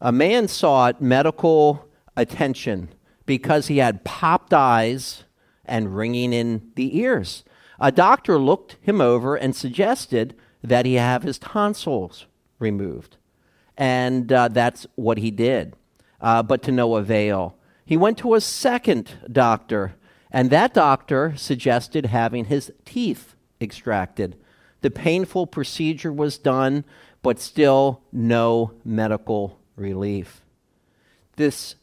A man sought medical attention because he had popped eyes and ringing in the ears. A doctor looked him over and suggested that he have his tonsils removed. And uh, that's what he did, uh, but to no avail. He went to a second doctor, and that doctor suggested having his teeth extracted. The painful procedure was done, but still no medical relief. This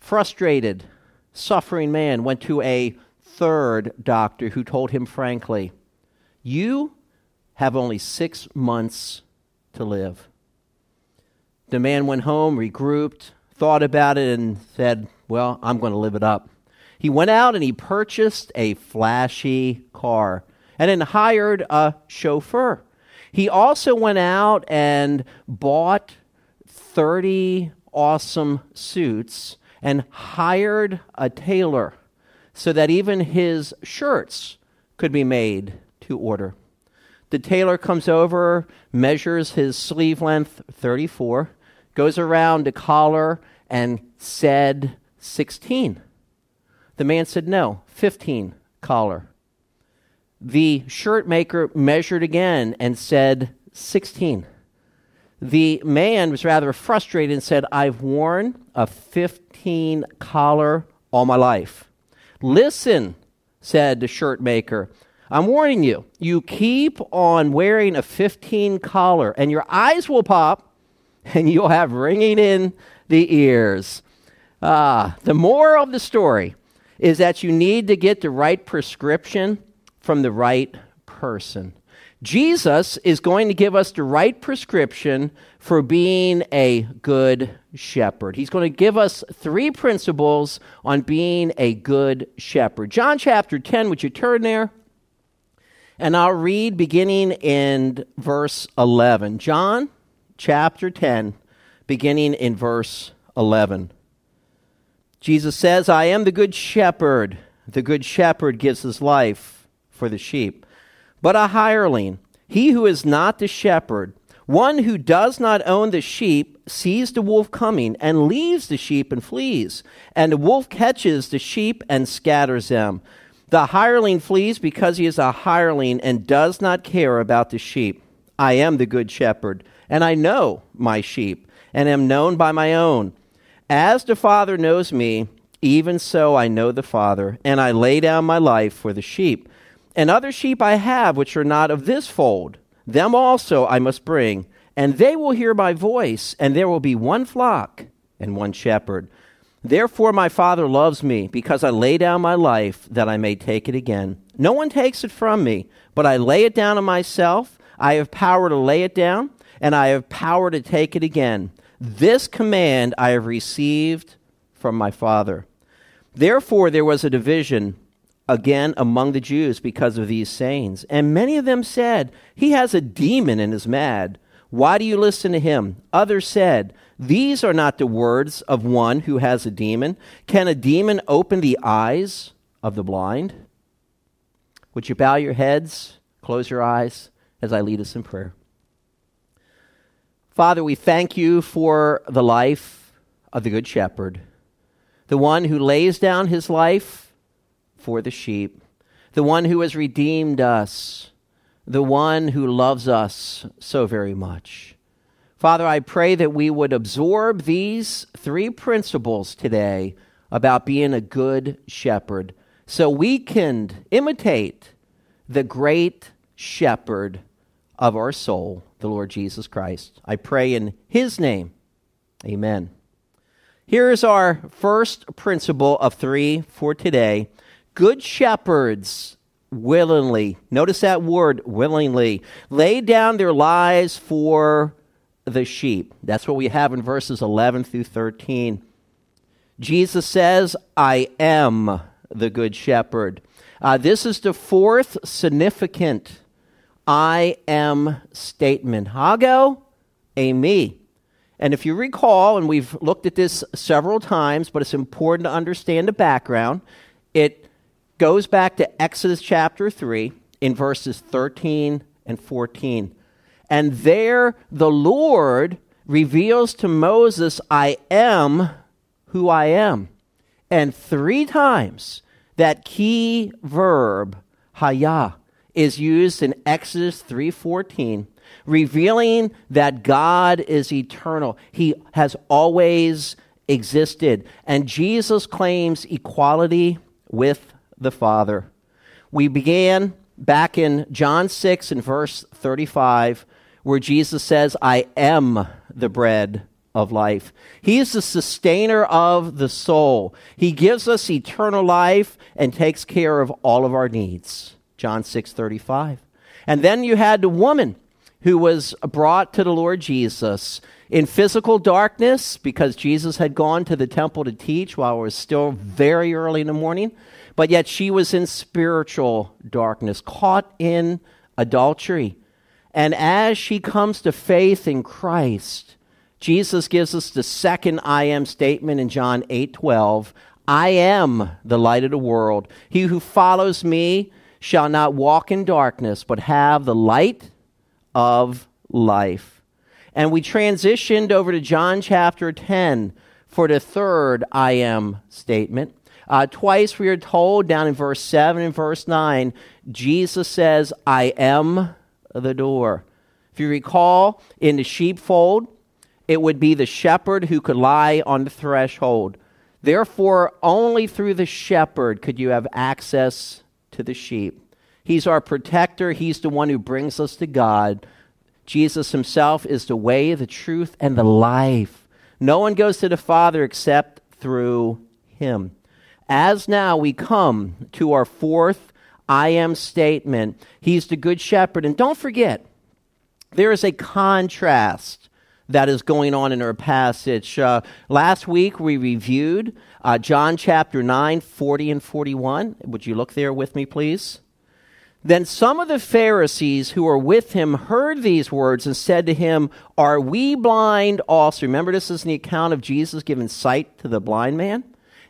frustrated, suffering man went to a third doctor who told him frankly, You have only six months to live. The man went home, regrouped, thought about it, and said, Well, I'm going to live it up. He went out and he purchased a flashy car and then hired a chauffeur. He also went out and bought 30 awesome suits and hired a tailor so that even his shirts could be made to order. The tailor comes over, measures his sleeve length 34, goes around the collar and said 16. The man said no, 15 collar. The shirt maker measured again and said 16. The man was rather frustrated and said, I've worn a 15 collar all my life. Listen, said the shirt maker. I'm warning you, you keep on wearing a 15 collar, and your eyes will pop, and you'll have ringing in the ears. Ah, the moral of the story is that you need to get the right prescription from the right person. Jesus is going to give us the right prescription for being a good shepherd. He's going to give us three principles on being a good shepherd. John chapter 10, would you turn there? And I'll read beginning in verse 11. John chapter 10, beginning in verse 11. Jesus says, I am the good shepherd. The good shepherd gives his life for the sheep. But a hireling, he who is not the shepherd, one who does not own the sheep, sees the wolf coming and leaves the sheep and flees. And the wolf catches the sheep and scatters them. The hireling flees because he is a hireling and does not care about the sheep. I am the good shepherd, and I know my sheep, and am known by my own. As the Father knows me, even so I know the Father, and I lay down my life for the sheep. And other sheep I have which are not of this fold. Them also I must bring, and they will hear my voice, and there will be one flock and one shepherd. Therefore my Father loves me, because I lay down my life that I may take it again. No one takes it from me, but I lay it down of myself. I have power to lay it down, and I have power to take it again. This command I have received from my Father. Therefore there was a division again among the Jews because of these sayings. And many of them said, He has a demon and is mad. Why do you listen to him? Others said, These are not the words of one who has a demon. Can a demon open the eyes of the blind? Would you bow your heads, close your eyes as I lead us in prayer? Father, we thank you for the life of the Good Shepherd, the one who lays down his life for the sheep, the one who has redeemed us, the one who loves us so very much. Father, I pray that we would absorb these three principles today about being a good shepherd so we can imitate the great shepherd of our soul, the Lord Jesus Christ. I pray in his name. Amen. Here's our first principle of three for today good shepherds willingly, notice that word, willingly, lay down their lives for the sheep. That's what we have in verses 11 through 13. Jesus says, I am the good shepherd. Uh, this is the fourth significant I am statement. Hago, a me. And if you recall, and we've looked at this several times, but it's important to understand the background, it goes back to Exodus chapter 3 in verses 13 and 14. And there the Lord reveals to Moses, I am who I am. And three times that key verb, haya, is used in Exodus 3:14, revealing that God is eternal. He has always existed, and Jesus claims equality with the Father. We began back in John 6 and verse 35 where Jesus says, "I am the bread of life. He is the sustainer of the soul. He gives us eternal life and takes care of all of our needs. John 6:35. And then you had the woman who was brought to the Lord Jesus in physical darkness because Jesus had gone to the temple to teach while it was still very early in the morning, but yet she was in spiritual darkness, caught in adultery. And as she comes to faith in Christ, Jesus gives us the second I am statement in John 8 12. I am the light of the world. He who follows me shall not walk in darkness, but have the light of life. And we transitioned over to John chapter 10 for the third I am statement. Uh, twice we are told down in verse 7 and verse 9, Jesus says, I am the door. If you recall, in the sheepfold, it would be the shepherd who could lie on the threshold. Therefore, only through the shepherd could you have access to the sheep. He's our protector, He's the one who brings us to God. Jesus Himself is the way, the truth, and the life. No one goes to the Father except through Him. As now we come to our fourth I am statement, He's the Good Shepherd. And don't forget, there is a contrast that is going on in our passage. Uh, last week we reviewed uh, John chapter 9, 40 and 41. Would you look there with me, please? Then some of the Pharisees who were with him heard these words and said to him, Are we blind also? Remember, this is the account of Jesus giving sight to the blind man?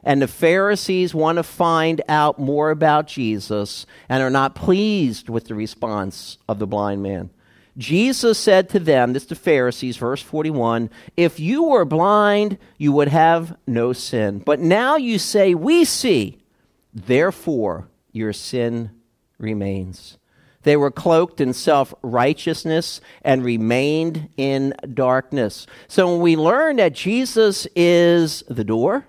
And the Pharisees want to find out more about Jesus and are not pleased with the response of the blind man. Jesus said to them, this to Pharisees, verse 41, if you were blind, you would have no sin. But now you say, we see, therefore your sin remains. They were cloaked in self righteousness and remained in darkness. So when we learn that Jesus is the door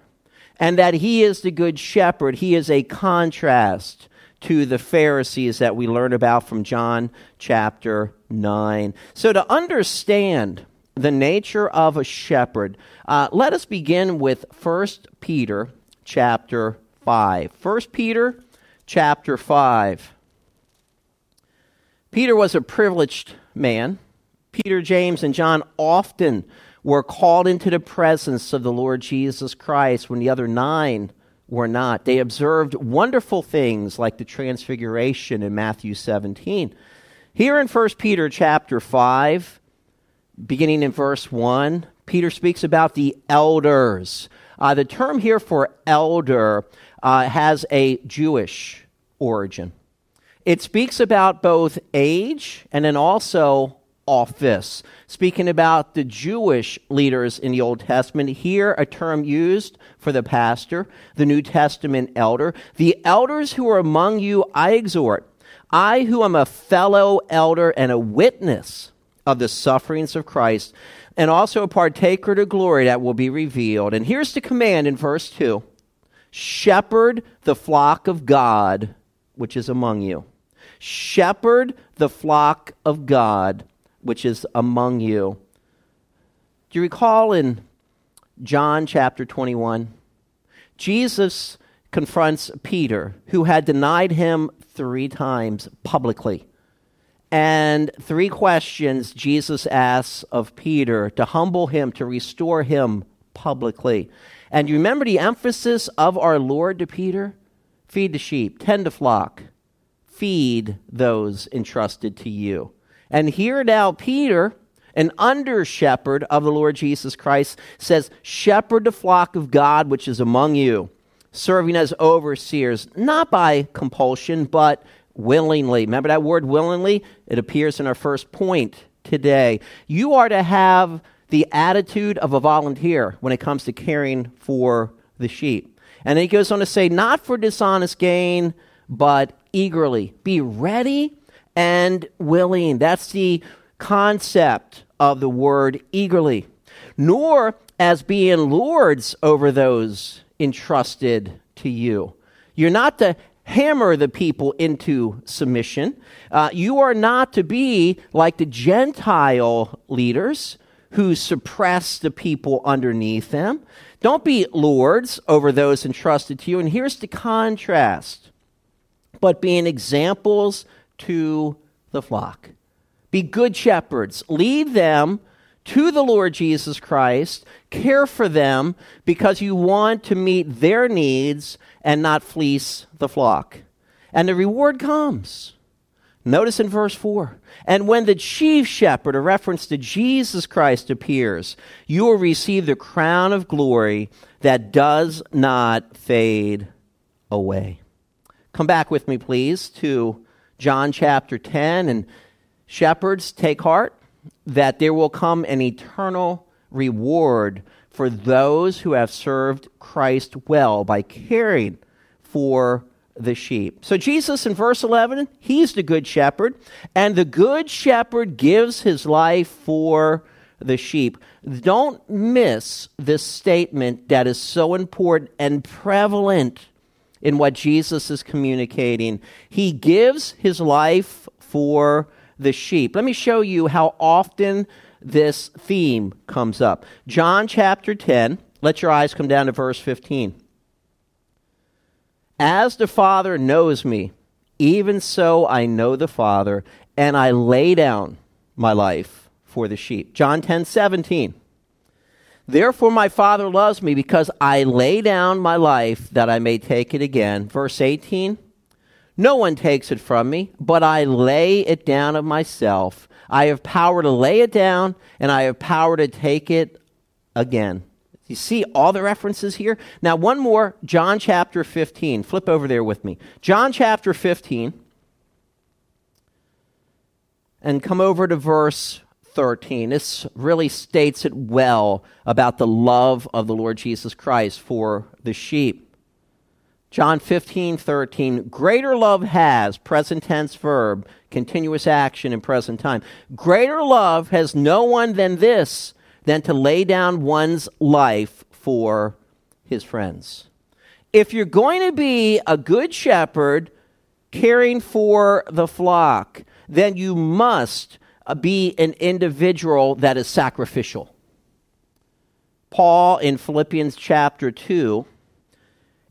and that he is the good shepherd, he is a contrast to the Pharisees that we learn about from John chapter 9. So, to understand the nature of a shepherd, uh, let us begin with 1 Peter chapter 5. 1 Peter chapter 5. Peter was a privileged man. Peter, James, and John often were called into the presence of the Lord Jesus Christ when the other nine were not. They observed wonderful things like the transfiguration in Matthew 17. Here in 1 Peter chapter 5, beginning in verse 1, Peter speaks about the elders. Uh, the term here for elder uh, has a Jewish origin. It speaks about both age and then also office. Speaking about the Jewish leaders in the Old Testament, here a term used for the pastor, the New Testament elder. The elders who are among you, I exhort. I, who am a fellow elder and a witness of the sufferings of Christ, and also a partaker to glory that will be revealed. And here's the command in verse 2 Shepherd the flock of God which is among you. Shepherd the flock of God which is among you. Do you recall in John chapter 21? Jesus confronts Peter, who had denied him three times publicly. And three questions Jesus asks of Peter to humble him, to restore him publicly. And you remember the emphasis of our Lord to Peter? Feed the sheep, tend the flock, feed those entrusted to you. And here now, Peter, an under shepherd of the Lord Jesus Christ, says, Shepherd the flock of God which is among you, serving as overseers, not by compulsion, but willingly. Remember that word willingly? It appears in our first point today. You are to have the attitude of a volunteer when it comes to caring for the sheep. And then he goes on to say, not for dishonest gain, but eagerly. Be ready and willing. That's the concept of the word eagerly. Nor as being lords over those entrusted to you. You're not to hammer the people into submission. Uh, you are not to be like the Gentile leaders who suppress the people underneath them. Don't be lords over those entrusted to you. And here's the contrast but being examples to the flock. Be good shepherds. Lead them to the Lord Jesus Christ. Care for them because you want to meet their needs and not fleece the flock. And the reward comes. Notice in verse 4 And when the chief shepherd, a reference to Jesus Christ, appears, you will receive the crown of glory that does not fade away. Come back with me, please, to John chapter 10. And shepherds, take heart that there will come an eternal reward for those who have served Christ well by caring for the sheep. So, Jesus in verse 11, he's the good shepherd, and the good shepherd gives his life for the sheep. Don't miss this statement that is so important and prevalent in what Jesus is communicating. He gives his life for the sheep. Let me show you how often this theme comes up. John chapter 10, let your eyes come down to verse 15. As the Father knows me, even so I know the Father, and I lay down my life for the sheep. John 10 17. Therefore, my Father loves me because I lay down my life that I may take it again. Verse 18. No one takes it from me, but I lay it down of myself. I have power to lay it down, and I have power to take it again. You see all the references here? Now, one more John chapter 15. Flip over there with me. John chapter 15. And come over to verse 13. This really states it well about the love of the Lord Jesus Christ for the sheep. John 15, 13. Greater love has, present tense verb, continuous action in present time. Greater love has no one than this than to lay down one's life for his friends. If you're going to be a good shepherd caring for the flock, then you must Uh, be an individual that is sacrificial. Paul in Philippians chapter 2,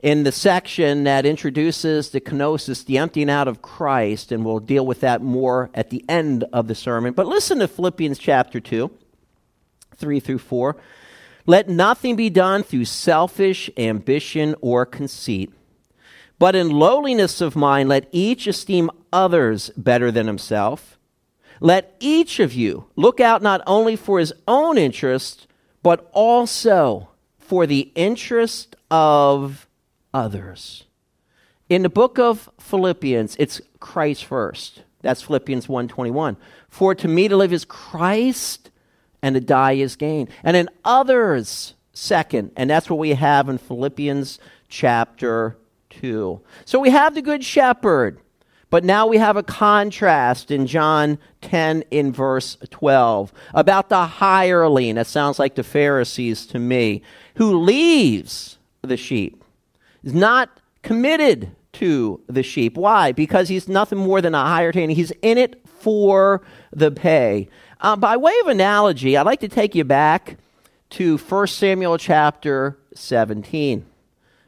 in the section that introduces the kenosis, the emptying out of Christ, and we'll deal with that more at the end of the sermon. But listen to Philippians chapter 2. 3 through 4. Let nothing be done through selfish ambition or conceit, but in lowliness of mind, let each esteem others better than himself. Let each of you look out not only for his own interest, but also for the interest of others. In the book of Philippians, it's Christ first. That's Philippians 1:21. For to me to live is Christ and to die is gain. And in others, second. And that's what we have in Philippians chapter 2. So we have the Good Shepherd. But now we have a contrast in John 10 in verse 12 about the hireling. That sounds like the Pharisees to me, who leaves the sheep, is not committed to the sheep. Why? Because he's nothing more than a hired hand. He's in it for the pay. Uh, by way of analogy, I'd like to take you back to 1 Samuel chapter 17.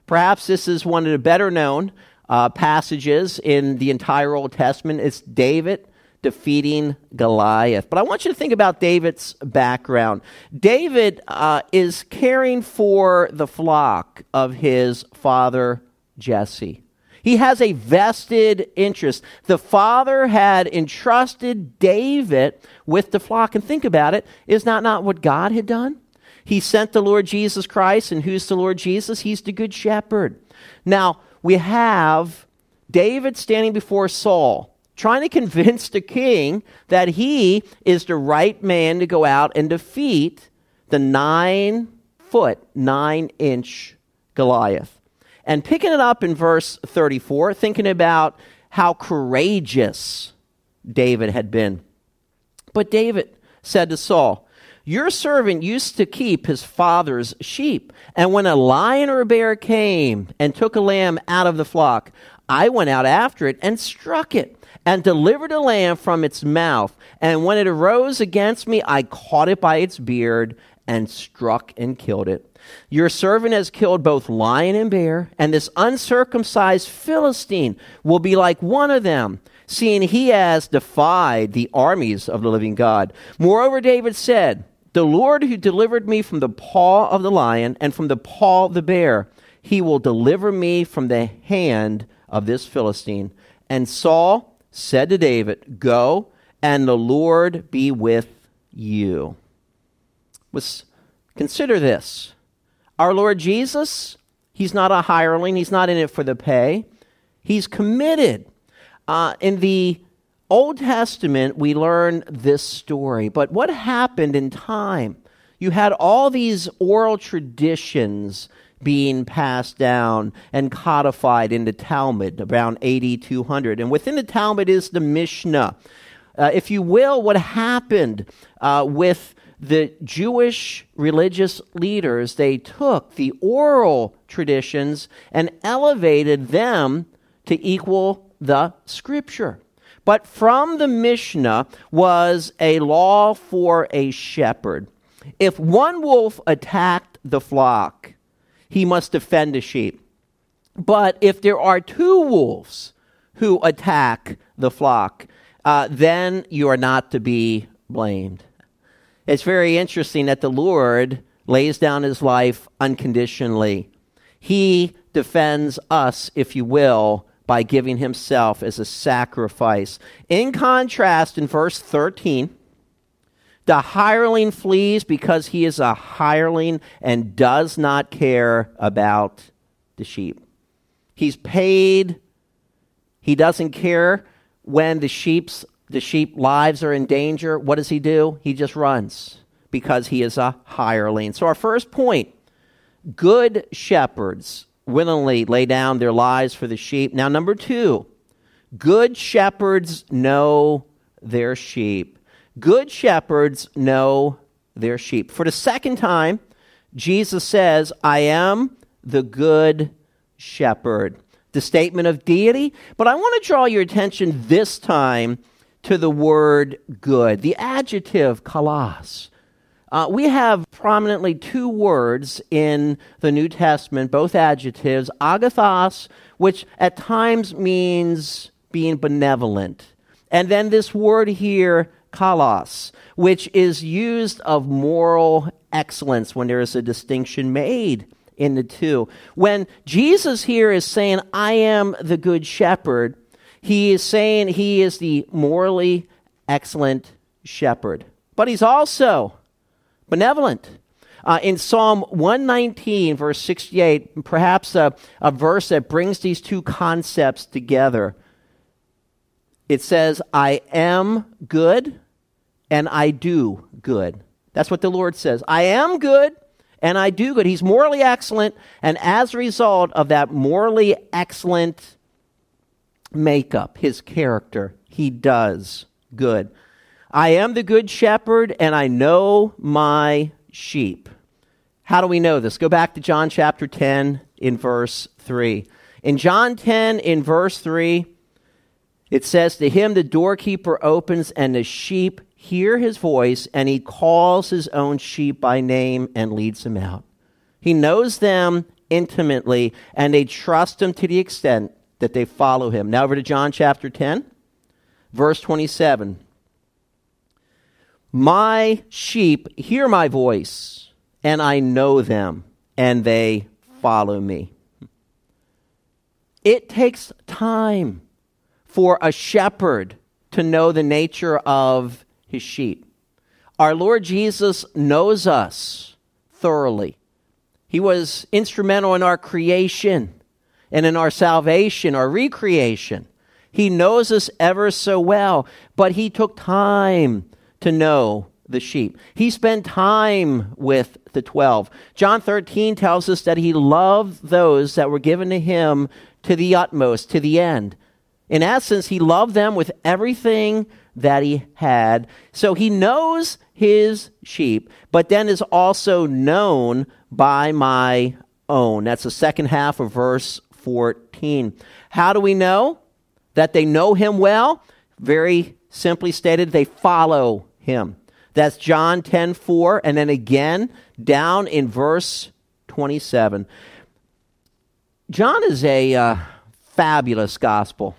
Perhaps this is one of the better known uh, passages in the entire Old Testament. It's David defeating Goliath. But I want you to think about David's background. David uh, is caring for the flock of his father Jesse. He has a vested interest. The father had entrusted David with the flock. And think about it is not not what God had done? He sent the Lord Jesus Christ, and who's the Lord Jesus? He's the good shepherd. Now, we have David standing before Saul, trying to convince the king that he is the right man to go out and defeat the nine foot, nine inch Goliath. And picking it up in verse 34, thinking about how courageous David had been. But David said to Saul, Your servant used to keep his father's sheep, and when a lion or a bear came and took a lamb out of the flock, I went out after it and struck it and delivered a lamb from its mouth. And when it arose against me, I caught it by its beard and struck and killed it. Your servant has killed both lion and bear, and this uncircumcised Philistine will be like one of them, seeing he has defied the armies of the living God. Moreover, David said, The Lord who delivered me from the paw of the lion and from the paw of the bear, he will deliver me from the hand of this Philistine. And Saul said to David, Go, and the Lord be with you. Was, consider this. Our Lord Jesus, he's not a hireling, he's not in it for the pay. He's committed. Uh, in the Old Testament, we learn this story, but what happened in time? You had all these oral traditions being passed down and codified in the Talmud around AD 200. And within the Talmud is the Mishnah. Uh, if you will, what happened uh, with the Jewish religious leaders, they took the oral traditions and elevated them to equal the scripture. But from the Mishnah was a law for a shepherd. If one wolf attacked the flock, he must defend the sheep. But if there are two wolves who attack the flock, uh, then you are not to be blamed. It's very interesting that the Lord lays down his life unconditionally. He defends us, if you will, by giving himself as a sacrifice. In contrast, in verse 13, the hireling flees because he is a hireling and does not care about the sheep. He's paid. He doesn't care when the sheep's the sheep lives are in danger. What does he do? He just runs because he is a hireling. So our first point, good shepherds willingly lay down their lives for the sheep. Now number 2, good shepherds know their sheep. Good shepherds know their sheep. For the second time, Jesus says, I am the good shepherd. The statement of deity. But I want to draw your attention this time to the word good, the adjective kalos. Uh, we have prominently two words in the New Testament, both adjectives, agathos, which at times means being benevolent. And then this word here, kalos, which is used of moral excellence when there is a distinction made in the two. When Jesus here is saying, I am the good shepherd, he is saying he is the morally excellent shepherd. But he's also benevolent. Uh, in Psalm 119, verse 68, perhaps a, a verse that brings these two concepts together it says, I am good and I do good. That's what the Lord says. I am good and I do good. He's morally excellent, and as a result of that morally excellent makeup, his character, he does good. I am the good shepherd and I know my sheep. How do we know this? Go back to John chapter 10 in verse 3. In John 10 in verse 3, it says, To him the doorkeeper opens, and the sheep hear his voice, and he calls his own sheep by name and leads them out. He knows them intimately, and they trust him to the extent that they follow him. Now over to John chapter 10, verse 27. My sheep hear my voice, and I know them, and they follow me. It takes time for a shepherd to know the nature of his sheep. Our Lord Jesus knows us thoroughly. He was instrumental in our creation and in our salvation, our recreation. He knows us ever so well, but he took time to know the sheep. He spent time with the 12. John 13 tells us that he loved those that were given to him to the utmost, to the end. In essence, he loved them with everything that he had. So he knows his sheep, but then is also known by my own. That's the second half of verse 14. How do we know that they know him well? Very simply stated, they follow him. That's John 10 4. And then again, down in verse 27. John is a uh, fabulous gospel.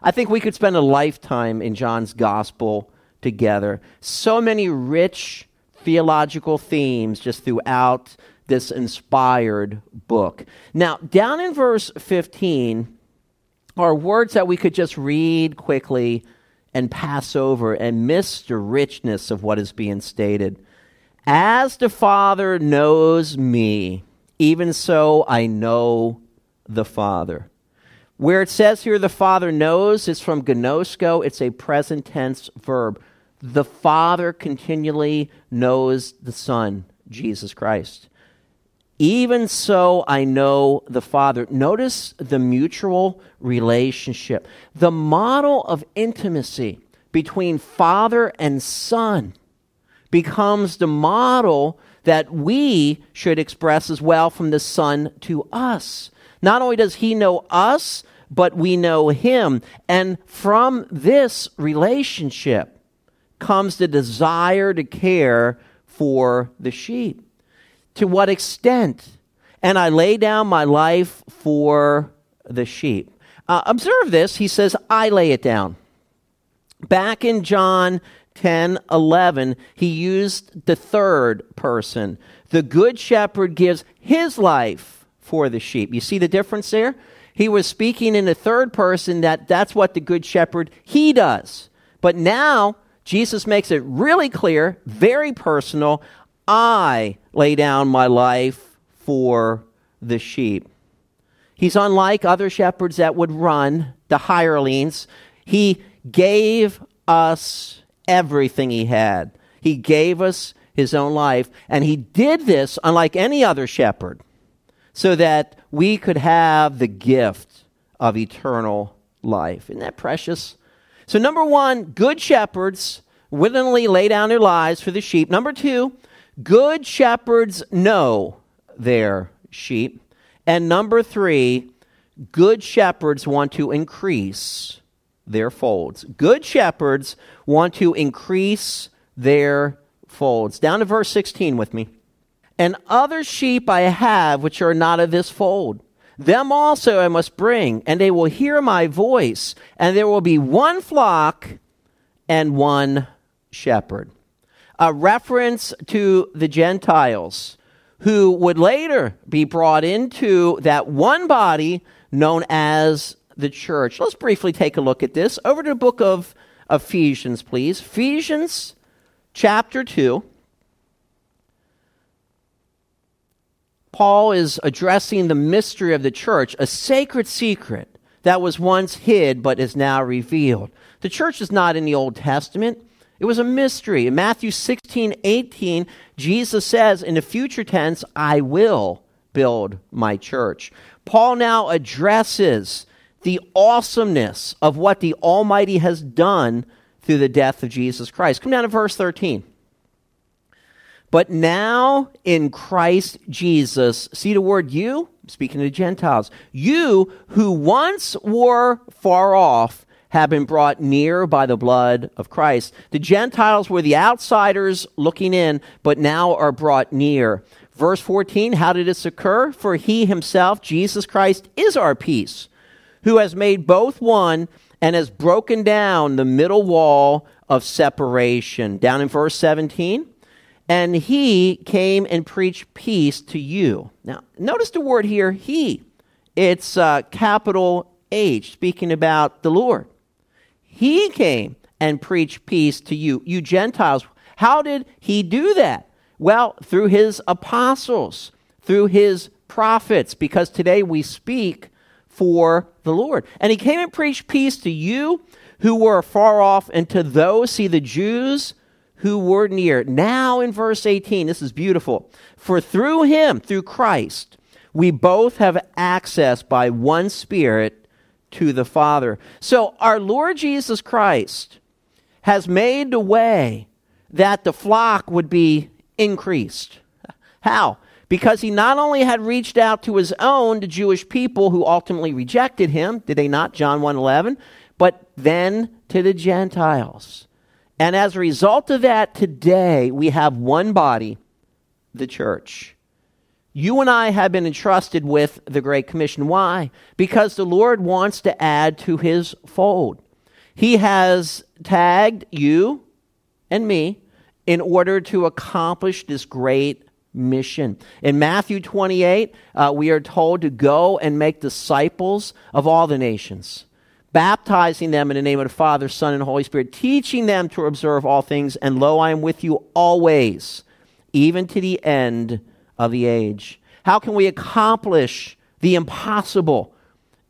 I think we could spend a lifetime in John's gospel together. So many rich theological themes just throughout this inspired book. Now, down in verse 15 are words that we could just read quickly and pass over and miss the richness of what is being stated. As the Father knows me, even so I know the Father. Where it says here the Father knows, it's from gnosko, it's a present tense verb. The Father continually knows the Son, Jesus Christ. Even so, I know the Father. Notice the mutual relationship, the model of intimacy between Father and Son becomes the model that we should express as well from the Son to us. Not only does he know us, but we know him. And from this relationship comes the desire to care for the sheep. To what extent? And I lay down my life for the sheep. Uh, observe this. He says, I lay it down. Back in John 10 11, he used the third person. The good shepherd gives his life for the sheep. You see the difference there? He was speaking in the third person that that's what the good shepherd he does. But now Jesus makes it really clear, very personal, I lay down my life for the sheep. He's unlike other shepherds that would run, the hirelings. He gave us everything he had. He gave us his own life, and he did this unlike any other shepherd so that we could have the gift of eternal life. Isn't that precious? So, number one, good shepherds willingly lay down their lives for the sheep. Number two, good shepherds know their sheep. And number three, good shepherds want to increase their folds. Good shepherds want to increase their folds. Down to verse 16 with me. And other sheep I have which are not of this fold. Them also I must bring, and they will hear my voice, and there will be one flock and one shepherd. A reference to the Gentiles who would later be brought into that one body known as the church. Let's briefly take a look at this. Over to the book of Ephesians, please. Ephesians chapter 2. Paul is addressing the mystery of the church, a sacred secret that was once hid but is now revealed. The church is not in the Old Testament. It was a mystery. In Matthew 16, 18, Jesus says in the future tense, I will build my church. Paul now addresses the awesomeness of what the Almighty has done through the death of Jesus Christ. Come down to verse 13. But now in Christ Jesus, see the word you? Speaking to Gentiles. You who once were far off have been brought near by the blood of Christ. The Gentiles were the outsiders looking in, but now are brought near. Verse 14, how did this occur? For he himself, Jesus Christ, is our peace, who has made both one and has broken down the middle wall of separation. Down in verse 17, and he came and preached peace to you. Now, notice the word here, he. It's uh, capital H, speaking about the Lord. He came and preached peace to you, you Gentiles. How did he do that? Well, through his apostles, through his prophets, because today we speak for the Lord. And he came and preached peace to you who were far off, and to those, see, the Jews who were near. Now in verse 18, this is beautiful. For through him, through Christ, we both have access by one Spirit to the Father. So our Lord Jesus Christ has made the way that the flock would be increased. How? Because he not only had reached out to his own, the Jewish people who ultimately rejected him, did they not? John 1:11, but then to the Gentiles. And as a result of that, today we have one body, the church. You and I have been entrusted with the Great Commission. Why? Because the Lord wants to add to his fold. He has tagged you and me in order to accomplish this great mission. In Matthew 28, uh, we are told to go and make disciples of all the nations, baptizing them in the name of the Father, Son, and Holy Spirit, teaching them to observe all things, and lo, I am with you always, even to the end of the age. How can we accomplish the impossible?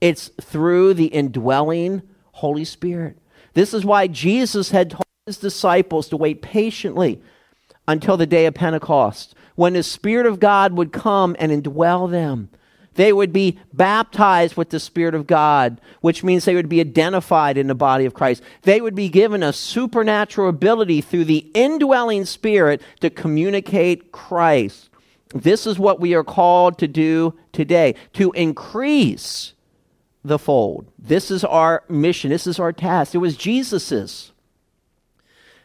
It's through the indwelling Holy Spirit. This is why Jesus had told his disciples to wait patiently until the day of Pentecost, when the Spirit of God would come and indwell them. They would be baptized with the Spirit of God, which means they would be identified in the body of Christ. They would be given a supernatural ability through the indwelling Spirit to communicate Christ. This is what we are called to do today to increase the fold. This is our mission. This is our task. It was Jesus's.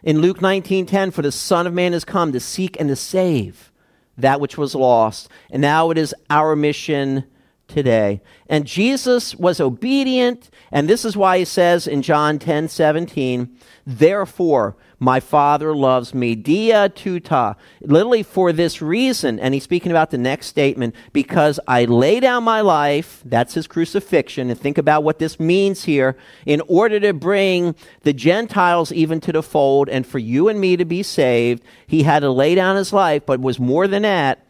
In Luke 19:10 for the son of man has come to seek and to save that which was lost. And now it is our mission today. And Jesus was obedient, and this is why he says in John 10 17, Therefore, my Father loves me. Dia tuta. Literally for this reason. And he's speaking about the next statement because I lay down my life. That's his crucifixion. And think about what this means here. In order to bring the Gentiles even to the fold and for you and me to be saved, he had to lay down his life, but was more than that,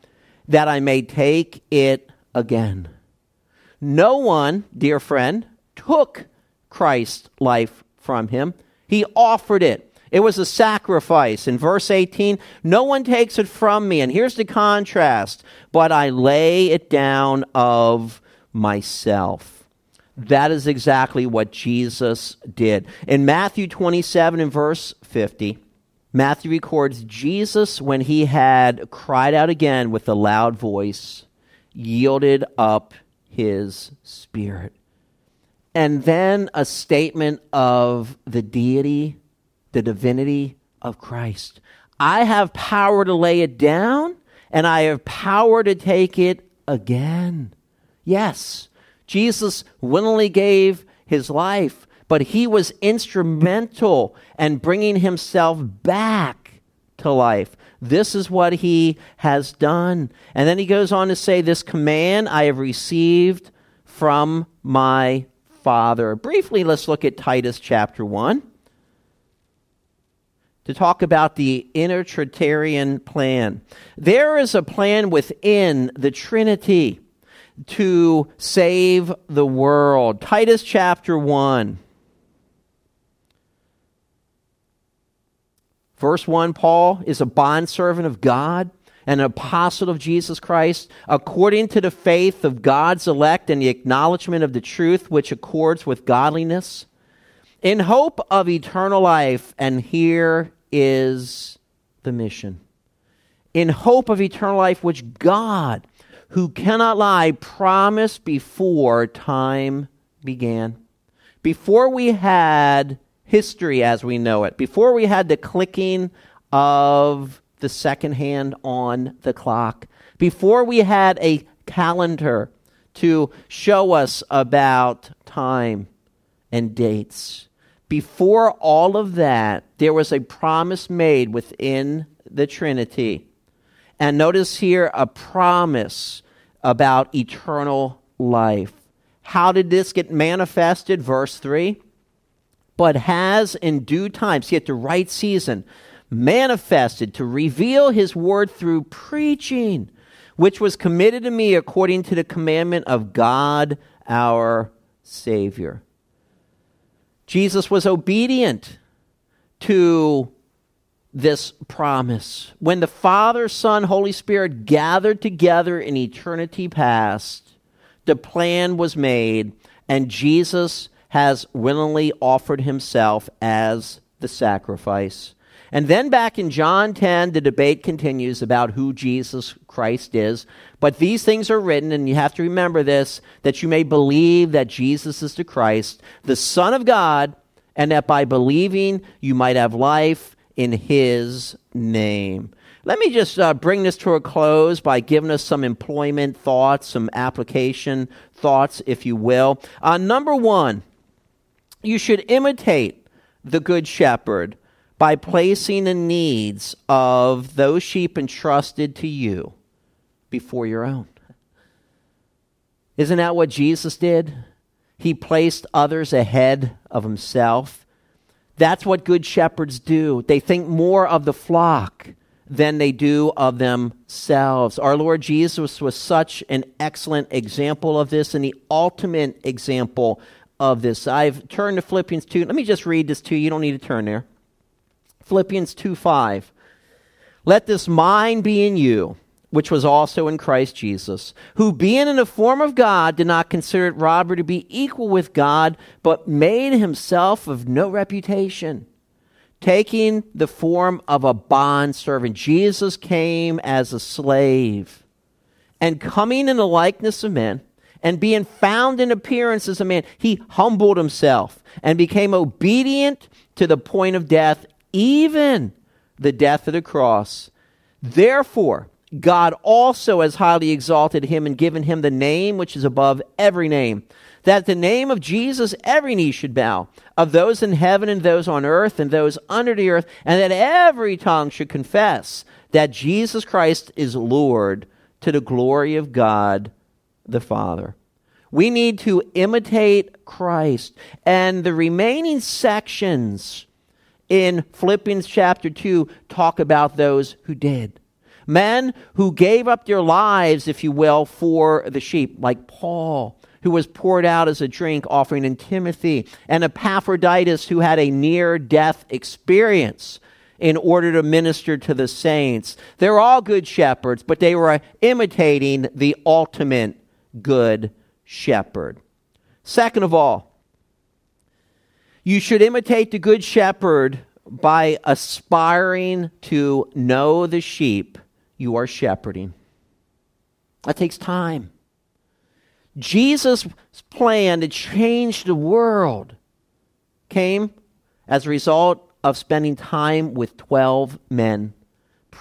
that I may take it again. No one, dear friend, took Christ's life from him. He offered it. It was a sacrifice. In verse 18, no one takes it from me. And here's the contrast but I lay it down of myself. That is exactly what Jesus did. In Matthew 27 and verse 50, Matthew records Jesus, when he had cried out again with a loud voice, yielded up his spirit. And then a statement of the deity the divinity of Christ. I have power to lay it down, and I have power to take it again. Yes, Jesus willingly gave his life, but he was instrumental in bringing himself back to life. This is what he has done. And then he goes on to say, This command I have received from my Father. Briefly, let's look at Titus chapter 1 to talk about the inner Trinitarian plan. There is a plan within the Trinity to save the world. Titus chapter 1. Verse 1 Paul is a bondservant of God and an apostle of Jesus Christ, according to the faith of God's elect and the acknowledgement of the truth which accords with godliness, in hope of eternal life. And here is the mission. In hope of eternal life, which God, who cannot lie, promised before time began. Before we had history as we know it, before we had the clicking of the second hand on the clock, before we had a calendar to show us about time and dates, before all of that, there was a promise made within the Trinity. And notice here a promise about eternal life. How did this get manifested? Verse 3 But has in due time, see at the right season, manifested to reveal his word through preaching, which was committed to me according to the commandment of God our Savior. Jesus was obedient to this promise. When the Father, Son, Holy Spirit gathered together in eternity past, the plan was made, and Jesus has willingly offered himself as the sacrifice. And then back in John 10, the debate continues about who Jesus Christ is. But these things are written, and you have to remember this that you may believe that Jesus is the Christ, the Son of God, and that by believing you might have life in his name. Let me just uh, bring this to a close by giving us some employment thoughts, some application thoughts, if you will. Uh, number one, you should imitate the Good Shepherd by placing the needs of those sheep entrusted to you before your own. Isn't that what Jesus did? He placed others ahead of himself. That's what good shepherds do. They think more of the flock than they do of themselves. Our Lord Jesus was such an excellent example of this and the ultimate example of this. I've turned to Philippians 2. Let me just read this to you. You don't need to turn there. Philippians 2 5. Let this mind be in you, which was also in Christ Jesus, who being in the form of God did not consider it robbery to be equal with God, but made himself of no reputation, taking the form of a bond servant. Jesus came as a slave, and coming in the likeness of men and being found in appearance as a man, he humbled himself and became obedient to the point of death, even the death of the cross. Therefore, God also has highly exalted him and given him the name which is above every name, that the name of Jesus every knee should bow, of those in heaven and those on earth and those under the earth, and that every tongue should confess that Jesus Christ is Lord to the glory of God the Father. We need to imitate Christ. And the remaining sections in Philippians chapter 2 talk about those who did. Men who gave up their lives, if you will, for the sheep, like Paul, who was poured out as a drink offering in Timothy, and Epaphroditus, who had a near death experience in order to minister to the saints. They're all good shepherds, but they were imitating the ultimate good shepherd. Second of all, you should imitate the good shepherd by aspiring to know the sheep you are shepherding. That takes time. Jesus' plan to change the world came as a result of spending time with 12 men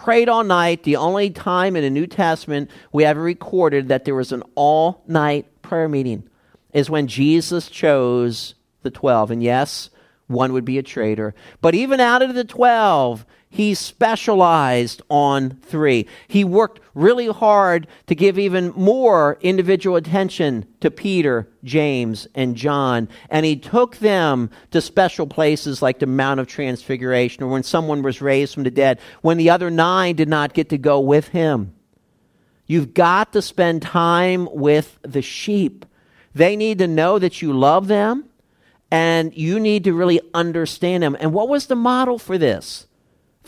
prayed all night. The only time in the New Testament we have recorded that there was an all night prayer meeting is when Jesus chose the 12. And yes, one would be a traitor. But even out of the 12, he specialized on three. He worked really hard to give even more individual attention to Peter, James, and John. And he took them to special places like the Mount of Transfiguration or when someone was raised from the dead, when the other nine did not get to go with him. You've got to spend time with the sheep. They need to know that you love them and you need to really understand them. And what was the model for this?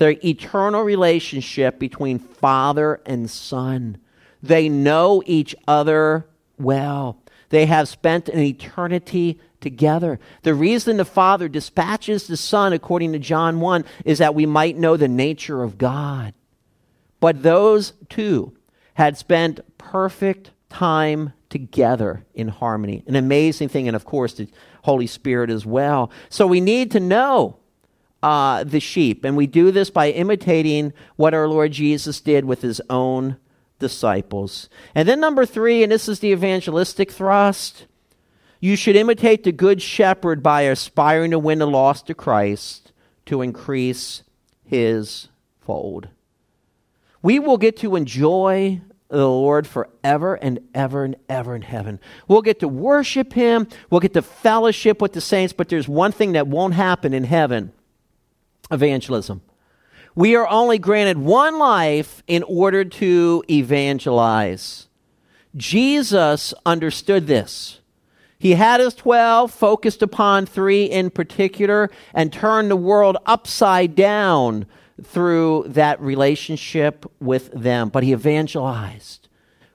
The eternal relationship between father and son. They know each other well. They have spent an eternity together. The reason the Father dispatches the Son, according to John 1, is that we might know the nature of God. But those two had spent perfect time together in harmony. An amazing thing, and of course, the Holy Spirit as well. So we need to know uh, the sheep, and we do this by imitating what our Lord Jesus did with his own disciples. And then, number three, and this is the evangelistic thrust you should imitate the good shepherd by aspiring to win the lost to Christ to increase his fold. We will get to enjoy the Lord forever and ever and ever in heaven. We'll get to worship Him, we'll get to fellowship with the saints, but there's one thing that won't happen in heaven evangelism. We are only granted one life in order to evangelize. Jesus understood this. He had his 12 focused upon three in particular and turned the world upside down through that relationship with them, but he evangelized.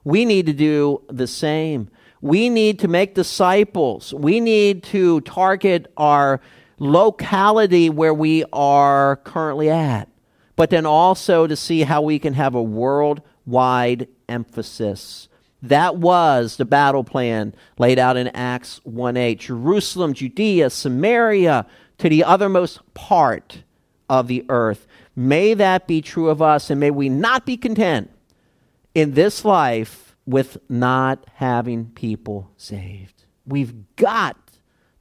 We need to do the same. We need to make disciples. We need to target our locality where we are currently at, but then also to see how we can have a worldwide emphasis. That was the battle plan laid out in Acts 1 8. Jerusalem, Judea, Samaria, to the othermost part of the earth. May that be true of us, and may we not be content in this life with not having people saved. We've got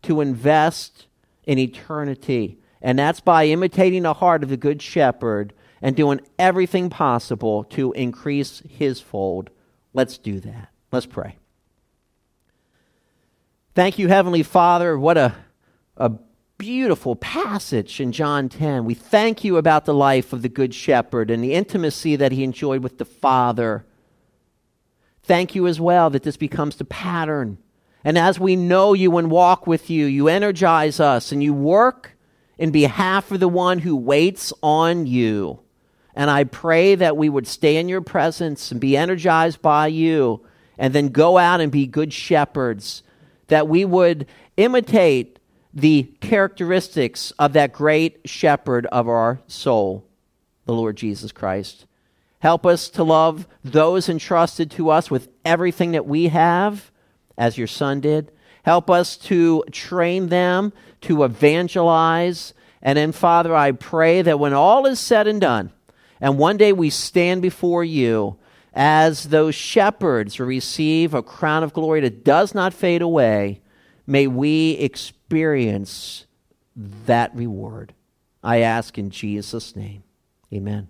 to invest in eternity, and that's by imitating the heart of the Good Shepherd and doing everything possible to increase his fold. Let's do that. Let's pray. Thank you, Heavenly Father. What a, a beautiful passage in John 10. We thank you about the life of the Good Shepherd and the intimacy that he enjoyed with the Father. Thank you as well that this becomes the pattern. And as we know you and walk with you, you energize us and you work in behalf of the one who waits on you. And I pray that we would stay in your presence and be energized by you and then go out and be good shepherds, that we would imitate the characteristics of that great shepherd of our soul, the Lord Jesus Christ. Help us to love those entrusted to us with everything that we have, as your son did. Help us to train them to evangelize. And then, Father, I pray that when all is said and done, and one day we stand before you as those shepherds receive a crown of glory that does not fade away, may we experience that reward. I ask in Jesus' name. Amen.